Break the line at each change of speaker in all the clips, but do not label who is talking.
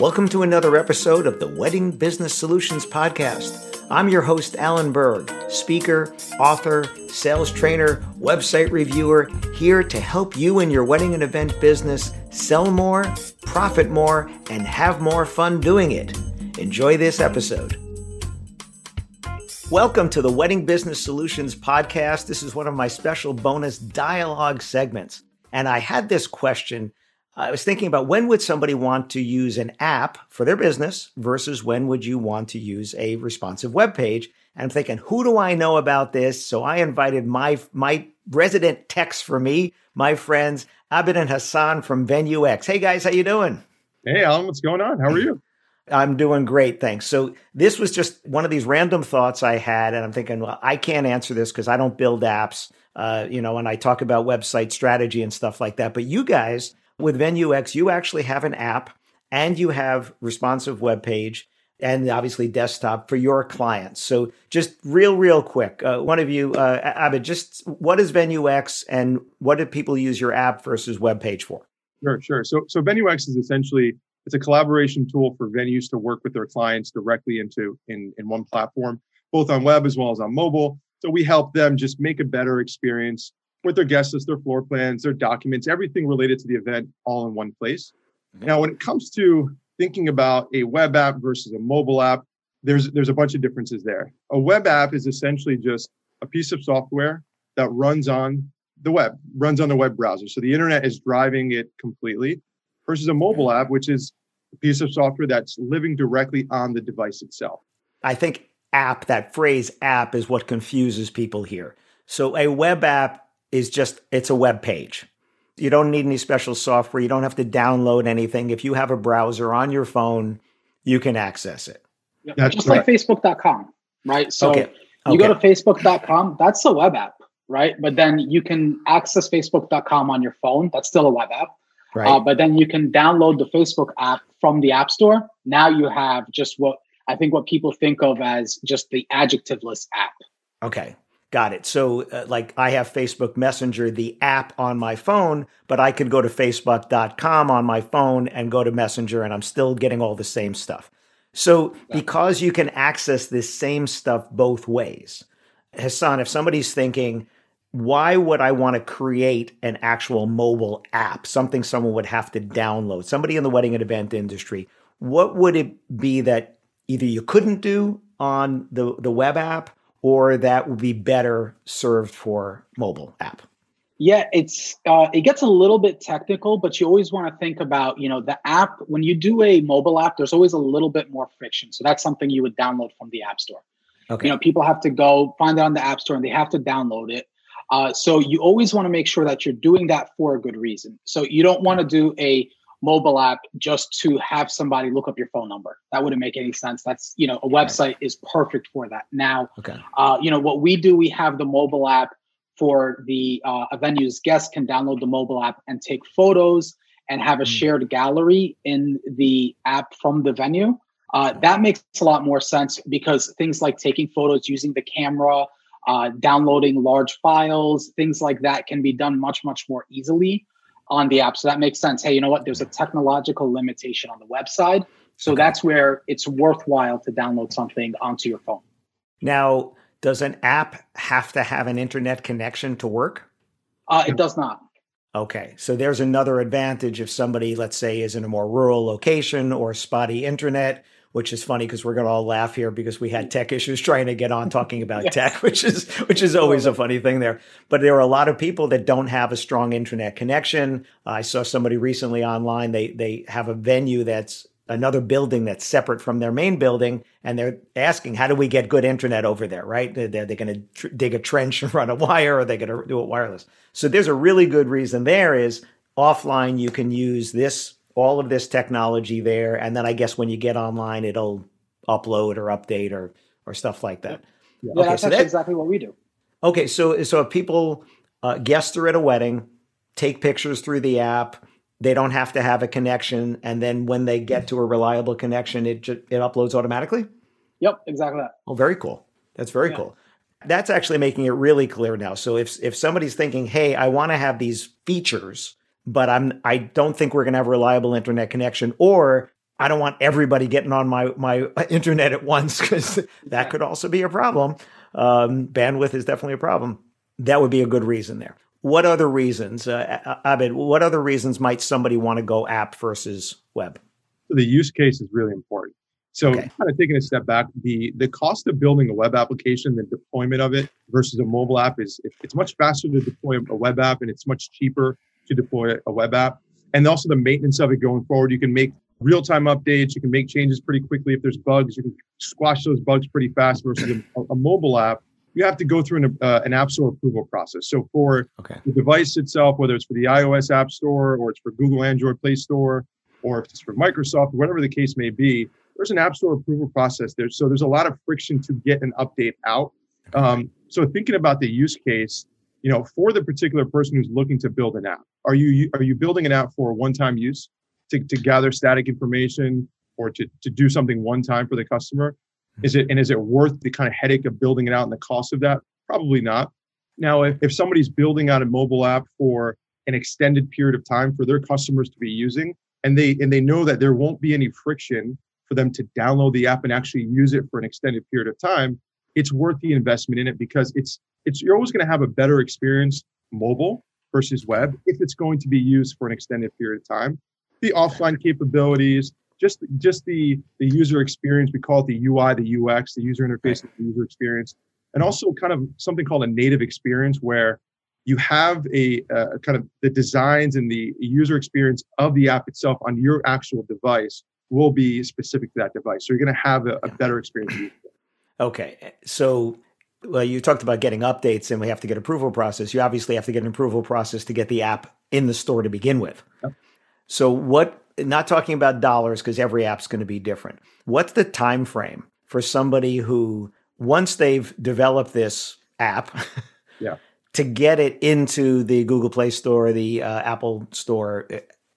Welcome to another episode of the Wedding Business Solutions Podcast. I'm your host, Alan Berg, speaker, author, sales trainer, website reviewer, here to help you in your wedding and event business sell more, profit more, and have more fun doing it. Enjoy this episode. Welcome to the Wedding Business Solutions Podcast. This is one of my special bonus dialogue segments. And I had this question I was thinking about when would somebody want to use an app for their business versus when would you want to use a responsive web page? And I'm thinking, who do I know about this? So I invited my my resident techs for me, my friends Abid and Hassan from Venue X. Hey guys, how you doing?
Hey Alan, what's going on? How are you?
I'm doing great, thanks. So this was just one of these random thoughts I had, and I'm thinking, well, I can't answer this because I don't build apps, uh, you know, and I talk about website strategy and stuff like that. But you guys with VenueX, you actually have an app and you have responsive web page and obviously desktop for your clients. So just real, real quick, uh, one of you, uh, Abid, just what is VenueX and what do people use your app versus web page for?
Sure, sure. So, so VenueX is essentially it's a collaboration tool for venues to work with their clients directly into in, in one platform, both on web as well as on mobile. So we help them just make a better experience with their guest list, their floor plans, their documents, everything related to the event all in one place. Mm-hmm. Now, when it comes to thinking about a web app versus a mobile app, there's there's a bunch of differences there. A web app is essentially just a piece of software that runs on the web, runs on the web browser. So the internet is driving it completely versus a mobile app, which is a piece of software that's living directly on the device itself.
I think app, that phrase app is what confuses people here. So a web app is just it's a web page. You don't need any special software. You don't have to download anything. If you have a browser on your phone, you can access it.
That's just like Facebook.com, right? So okay. Okay. you go to Facebook.com, that's a web app, right? But then you can access Facebook.com on your phone. That's still a web app. Right. Uh, but then you can download the Facebook app from the App Store. Now you have just what I think what people think of as just the adjectiveless app.
Okay. Got it. So, uh, like, I have Facebook Messenger, the app on my phone, but I could go to facebook.com on my phone and go to Messenger, and I'm still getting all the same stuff. So, because you can access this same stuff both ways, Hassan, if somebody's thinking, why would I want to create an actual mobile app, something someone would have to download? Somebody in the wedding and event industry, what would it be that either you couldn't do on the, the web app or that would be better served for mobile app?
Yeah, it's uh, it gets a little bit technical, but you always want to think about you know the app when you do a mobile app. There's always a little bit more friction, so that's something you would download from the app store. Okay. You know, people have to go find it on the app store and they have to download it. Uh, so you always want to make sure that you're doing that for a good reason. So you don't want to do a mobile app just to have somebody look up your phone number. That wouldn't make any sense. That's, you know, a website is perfect for that. Now, okay. uh, you know, what we do, we have the mobile app for the uh, a venue's guests can download the mobile app and take photos and have a mm. shared gallery in the app from the venue. Uh, that makes a lot more sense because things like taking photos using the camera, uh, downloading large files, things like that can be done much, much more easily on the app. So that makes sense. Hey, you know what? There's a technological limitation on the website. So okay. that's where it's worthwhile to download something onto your phone.
Now, Does an app have to have an internet connection to work?
Uh, it does not.
Okay, so there's another advantage if somebody, let's say, is in a more rural location or spotty internet, which is funny because we're going to all laugh here because we had tech issues trying to get on talking about tech, which is which is always a funny thing there. But there are a lot of people that don't have a strong internet connection. I saw somebody recently online; they they have a venue that's another building that's separate from their main building and they're asking how do we get good internet over there? Right? They're, they're going to tr- dig a trench and run a wire or they're going to do it wireless. So there's a really good reason there is offline you can use this all of this technology there and then i guess when you get online it'll upload or update or or stuff like that
yeah, okay, that's so that, exactly what we do
okay so so if people uh, guests are at a wedding take pictures through the app they don't have to have a connection, and then when they get to a reliable connection, it ju- it uploads automatically.
Yep, exactly that.
Oh, very cool. That's very yeah. cool. That's actually making it really clear now. So if if somebody's thinking, "Hey, I want to have these features, but I'm I don't think we're going to have a reliable internet connection," or I don't want everybody getting on my my internet at once because that could also be a problem. Um, bandwidth is definitely a problem. That would be a good reason there. What other reasons, uh, Abid? What other reasons might somebody want to go app versus web?
So the use case is really important. So okay. kind of taking a step back, the the cost of building a web application, the deployment of it versus a mobile app is it's much faster to deploy a web app and it's much cheaper to deploy a web app. And also the maintenance of it going forward, you can make real-time updates, you can make changes pretty quickly. If there's bugs, you can squash those bugs pretty fast versus a, a mobile app you have to go through an, uh, an app store approval process. So for okay. the device itself, whether it's for the iOS App Store or it's for Google Android Play Store, or if it's for Microsoft, whatever the case may be, there's an app store approval process there. So there's a lot of friction to get an update out. Um, so thinking about the use case, you know, for the particular person who's looking to build an app, are you are you building an app for one-time use to, to gather static information or to, to do something one time for the customer? Hmm. Is it and is it worth the kind of headache of building it out and the cost of that? Probably not. Now, if, if somebody's building out a mobile app for an extended period of time for their customers to be using, and they and they know that there won't be any friction for them to download the app and actually use it for an extended period of time, it's worth the investment in it because it's it's you're always going to have a better experience mobile versus web if it's going to be used for an extended period of time. The offline capabilities, just just the the user experience. We call it the UI, the UX, the user interface, the user experience, and also kind of something called a native experience where you have a uh, kind of the designs and the user experience of the app itself on your actual device will be specific to that device. So you're going to have a, a better experience.
Okay, so well, you talked about getting updates and we have to get approval process. You obviously have to get an approval process to get the app in the store to begin with. Yep. So what not talking about dollars because every app's going to be different. What's the time frame for somebody who once they've developed this app,
yeah,
to get it into the Google Play Store, the uh, Apple Store?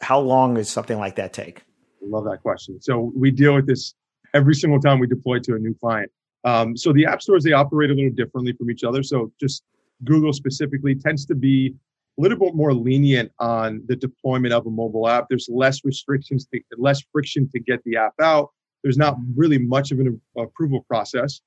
How long does something like that take?
Love that question. So we deal with this every single time we deploy to a new client. Um, so the app stores they operate a little differently from each other. So just Google specifically tends to be a little bit more lenient on the deployment of a mobile app. There's less restrictions, to, less friction to get the app out. There's not really much of an approval process.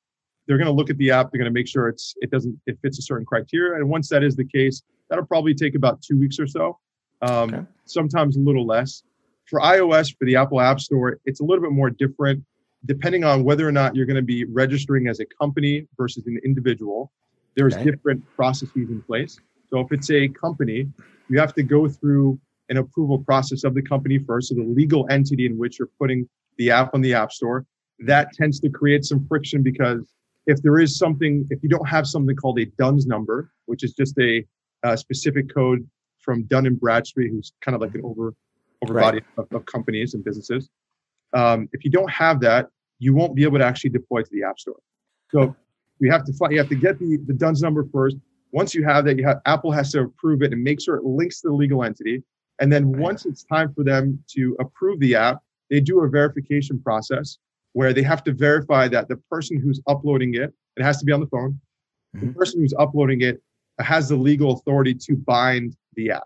They're going to look at the app. They're going to make sure it's it doesn't it fits a certain criteria. And once that is the case, that'll probably take about two weeks or so. Um, okay. Sometimes a little less. For iOS, for the Apple App Store, it's a little bit more different, depending on whether or not you're going to be registering as a company versus an individual. There's okay. different processes in place. So if it's a company, you have to go through an approval process of the company first, so the legal entity in which you're putting the app on the App Store. That tends to create some friction because if there is something, if you don't have something called a DUNS number, which is just a, a specific code from Dun and Bradstreet, who's kind of like an over over right. body of, of, companies and businesses. Um, if you don't have that, you won't be able to actually deploy to the App Store. So you have to find, you have to get the, the DUNS number first. Once you have that, you have Apple has to approve it and make sure it links to the legal entity. And then right. once it's time for them to approve the app, they do a verification process where they have to verify that the person who's uploading it, it has to be on the phone, mm-hmm. the person who's uploading it has the legal authority to bind the app.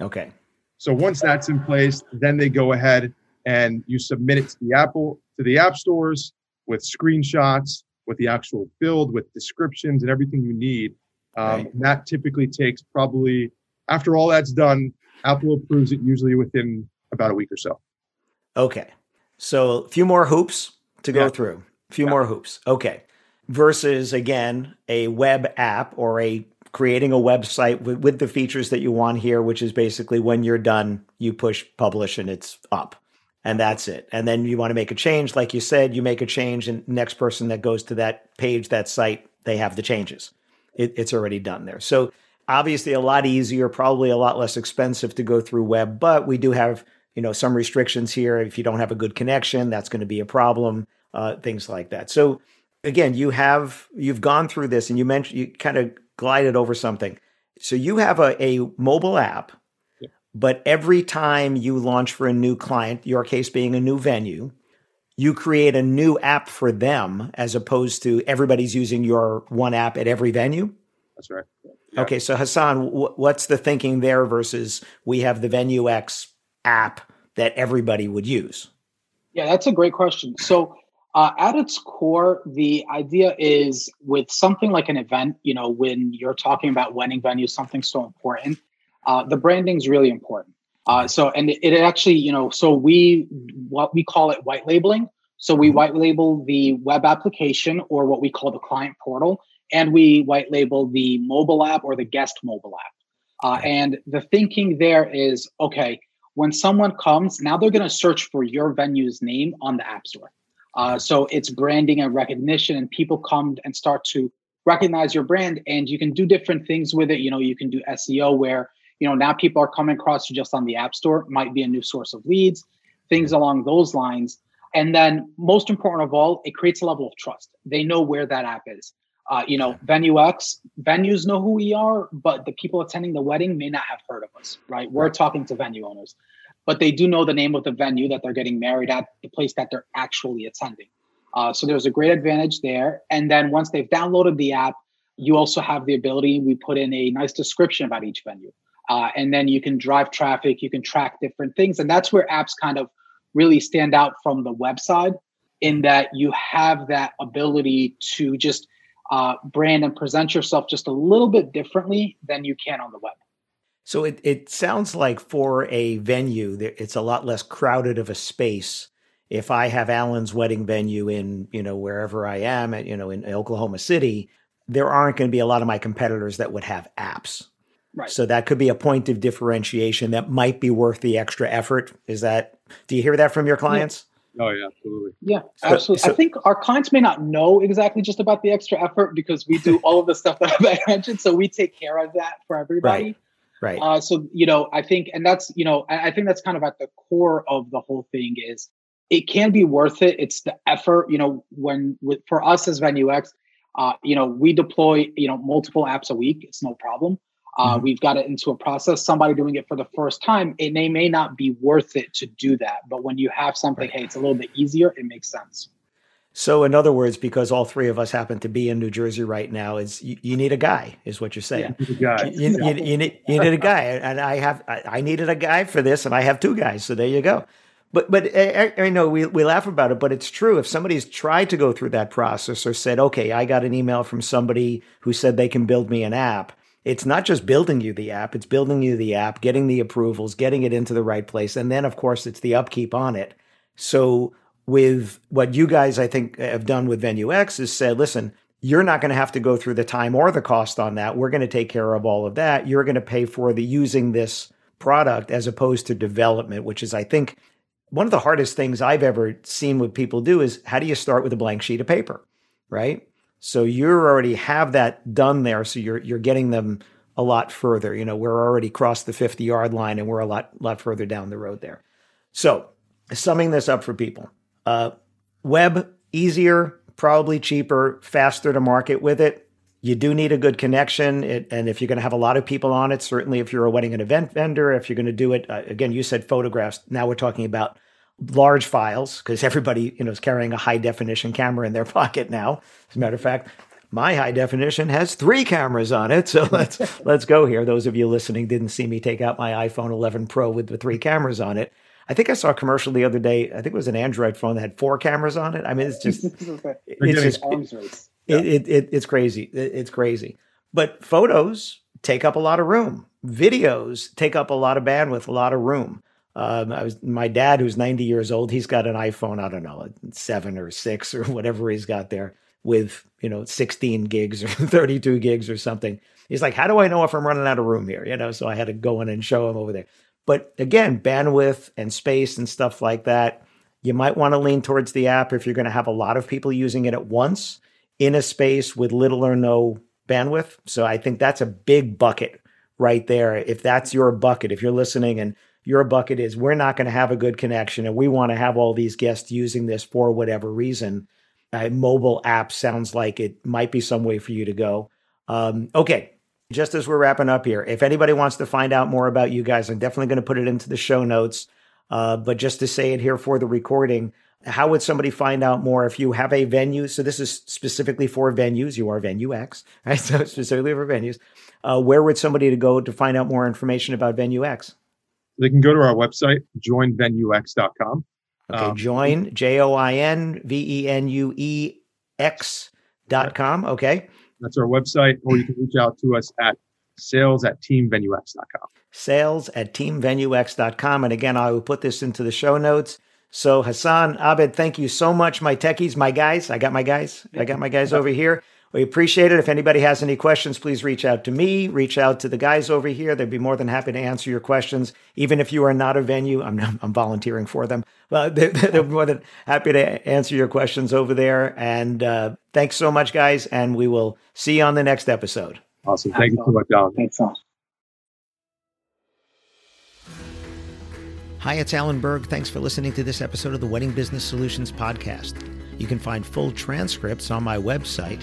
Okay.
So once that's in place, then they go ahead and you submit it to the Apple to the app stores with screenshots with the actual build, with descriptions and everything you need. Um, right. That typically takes probably after all that's done, Apple approves it usually within about a week or so.
Okay. So a few more hoops to go through. A few yeah. more hoops. Okay. Versus again, a web app or a creating a website with, with the features that you want here, which is basically when you're done, you push publish and it's up. And that's it. And then you want to make a change. Like you said, you make a change, and next person that goes to that page, that site, they have the changes. It, it's already done there. So obviously a lot easier, probably a lot less expensive to go through web, but we do have, you know, some restrictions here. If you don't have a good connection, that's going to be a problem, uh, things like that. So again, you have, you've gone through this and you mentioned, you kind of glided over something. So you have a, a mobile app. But every time you launch for a new client, your case being a new venue, you create a new app for them as opposed to everybody's using your one app at every venue.
That's right.
Yeah. Okay, so Hassan, w- what's the thinking there versus we have the Venue X app that everybody would use?
Yeah, that's a great question. So, uh, at its core, the idea is with something like an event, you know, when you're talking about wedding venues, something so important, uh, the branding is really important. Uh, so, and it, it, actually, you know, so we what we call it white labeling. So we mm-hmm. white label the web application or what we call the client portal, and we white label the mobile app or the guest mobile app. Uh, and the thinking there is okay, when someone comes, now they're going to search for your venue's name on the App Store. Uh, so it's branding and recognition, and people come and start to recognize your brand, and you can do different things with it. You know, you can do SEO where you know now people are coming across you just on the App Store, might be a new source of leads, things along those lines. And then, most important of all, it creates a level of trust. They know where that app is. Uh, you know, Venue X, venues know who we are, but the people attending the wedding may not have heard of us, right? We're talking to venue owners, but they do know the name of the venue that they're getting married at, the place that they're actually attending. Uh, so there's a great advantage there. And then once they've downloaded the app, you also have the ability, we put in a nice description about each venue. Uh, and then you can drive traffic, you can track different things. And that's where apps kind of really stand out from the website in that you have that ability to just uh, brand and present yourself just a little bit differently than you can on the web.
So it, it sounds like for a venue, it's a lot less crowded of a space. If I have Alan's wedding venue in, you know, wherever I am at, you know, in Oklahoma City, there aren't going to be a lot of my competitors that would have apps. Right. So that could be a point of differentiation that might be worth the extra effort. Is that, do you hear that from your clients?
Oh yeah, absolutely.
Yeah, absolutely. So, I think our clients may not know exactly just about the extra effort because we do all of the stuff that I mentioned. So we take care of that for everybody.
Right. right.
Uh, so you know, I think, and that's you know, I, I think that's kind of at the core of the whole thing is it can be worth it. It's the effort. You know, when with for us as Venue X, uh, you know, we deploy you know multiple apps a week. It's no problem. Uh, mm-hmm. We've got it into a process. Somebody doing it for the first time, it may, may not be worth it to do that. But when you have something, right. hey, it's a little bit easier, it makes sense.
So, in other words, because all three of us happen to be in New Jersey right now, is you, you need a guy, is what you're saying.
Yeah.
You, you, you, need, you need a guy, and I have I, I needed a guy for this, and I have two guys. So there you go. But but I, I, know we, we laugh about it, but it's true. If somebody's tried to go through that process or said, okay, I got an email from somebody who said they can build me an app, it's not just building you the app, it's building you the app, getting the approvals, getting it into the right place. And then, of course, it's the upkeep on it. So, with what you guys, I think, have done with Venue X is said, listen, you're not going to have to go through the time or the cost on that. We're going to take care of all of that. You're going to pay for the using this product as opposed to development, which is, I think, one of the hardest things I've ever seen with people do is how do you start with a blank sheet of paper, right? So you already have that done there. So you're you're getting them a lot further. You know, we're already crossed the 50 yard line and we're a lot lot further down the road there. So summing this up for people, uh, web easier, probably cheaper, faster to market with it. You do need a good connection, it, and if you're going to have a lot of people on it, certainly if you're a wedding and event vendor, if you're going to do it, uh, again, you said photographs. Now we're talking about large files because everybody you know is carrying a high definition camera in their pocket now. As a matter of fact, my high definition has three cameras on it. So let's let's go here. Those of you listening didn't see me take out my iPhone 11 Pro with the three cameras on it. I think I saw a commercial the other day. I think it was an Android phone that had four cameras on it. I mean, it's just it's just it, it, it, it's crazy. it's crazy. But photos take up a lot of room. Videos take up a lot of bandwidth, a lot of room. Um, I was my dad, who's 90 years old. He's got an iPhone. I don't know, seven or six or whatever he's got there with you know 16 gigs or 32 gigs or something. He's like, how do I know if I'm running out of room here? You know, so I had to go in and show him over there. But again, bandwidth and space and stuff like that. You might want to lean towards the app if you're going to have a lot of people using it at once in a space with little or no bandwidth. So I think that's a big bucket right there. If that's your bucket, if you're listening and your bucket is we're not going to have a good connection and we want to have all these guests using this for whatever reason, a mobile app sounds like it might be some way for you to go. Um, okay, just as we're wrapping up here, if anybody wants to find out more about you guys, I'm definitely going to put it into the show notes. Uh, but just to say it here for the recording, how would somebody find out more if you have a venue? So this is specifically for venues. You are Venue X, right? So specifically for venues. Uh, where would somebody to go to find out more information about Venue X?
They can go to our website, joinvenuex.com.
Okay, um, join, J O I N V E N U E X dot com. Okay.
That's our website, or you can reach out to us at sales at teamvenuex.com.
Sales at teamvenuex.com. And again, I will put this into the show notes. So Hassan, Abed, thank you so much, my techies, my guys. I got my guys. I got my guys over here. We appreciate it. If anybody has any questions, please reach out to me, reach out to the guys over here. They'd be more than happy to answer your questions. Even if you are not a venue, I'm, I'm volunteering for them. But they're, they're more than happy to answer your questions over there. And uh, thanks so much, guys. And we will see you on the next episode.
Awesome. Thank you so much, Alan.
Thanks so much.
Hi, it's Alan Berg. Thanks for listening to this episode of the Wedding Business Solutions Podcast. You can find full transcripts on my website